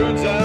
turns out.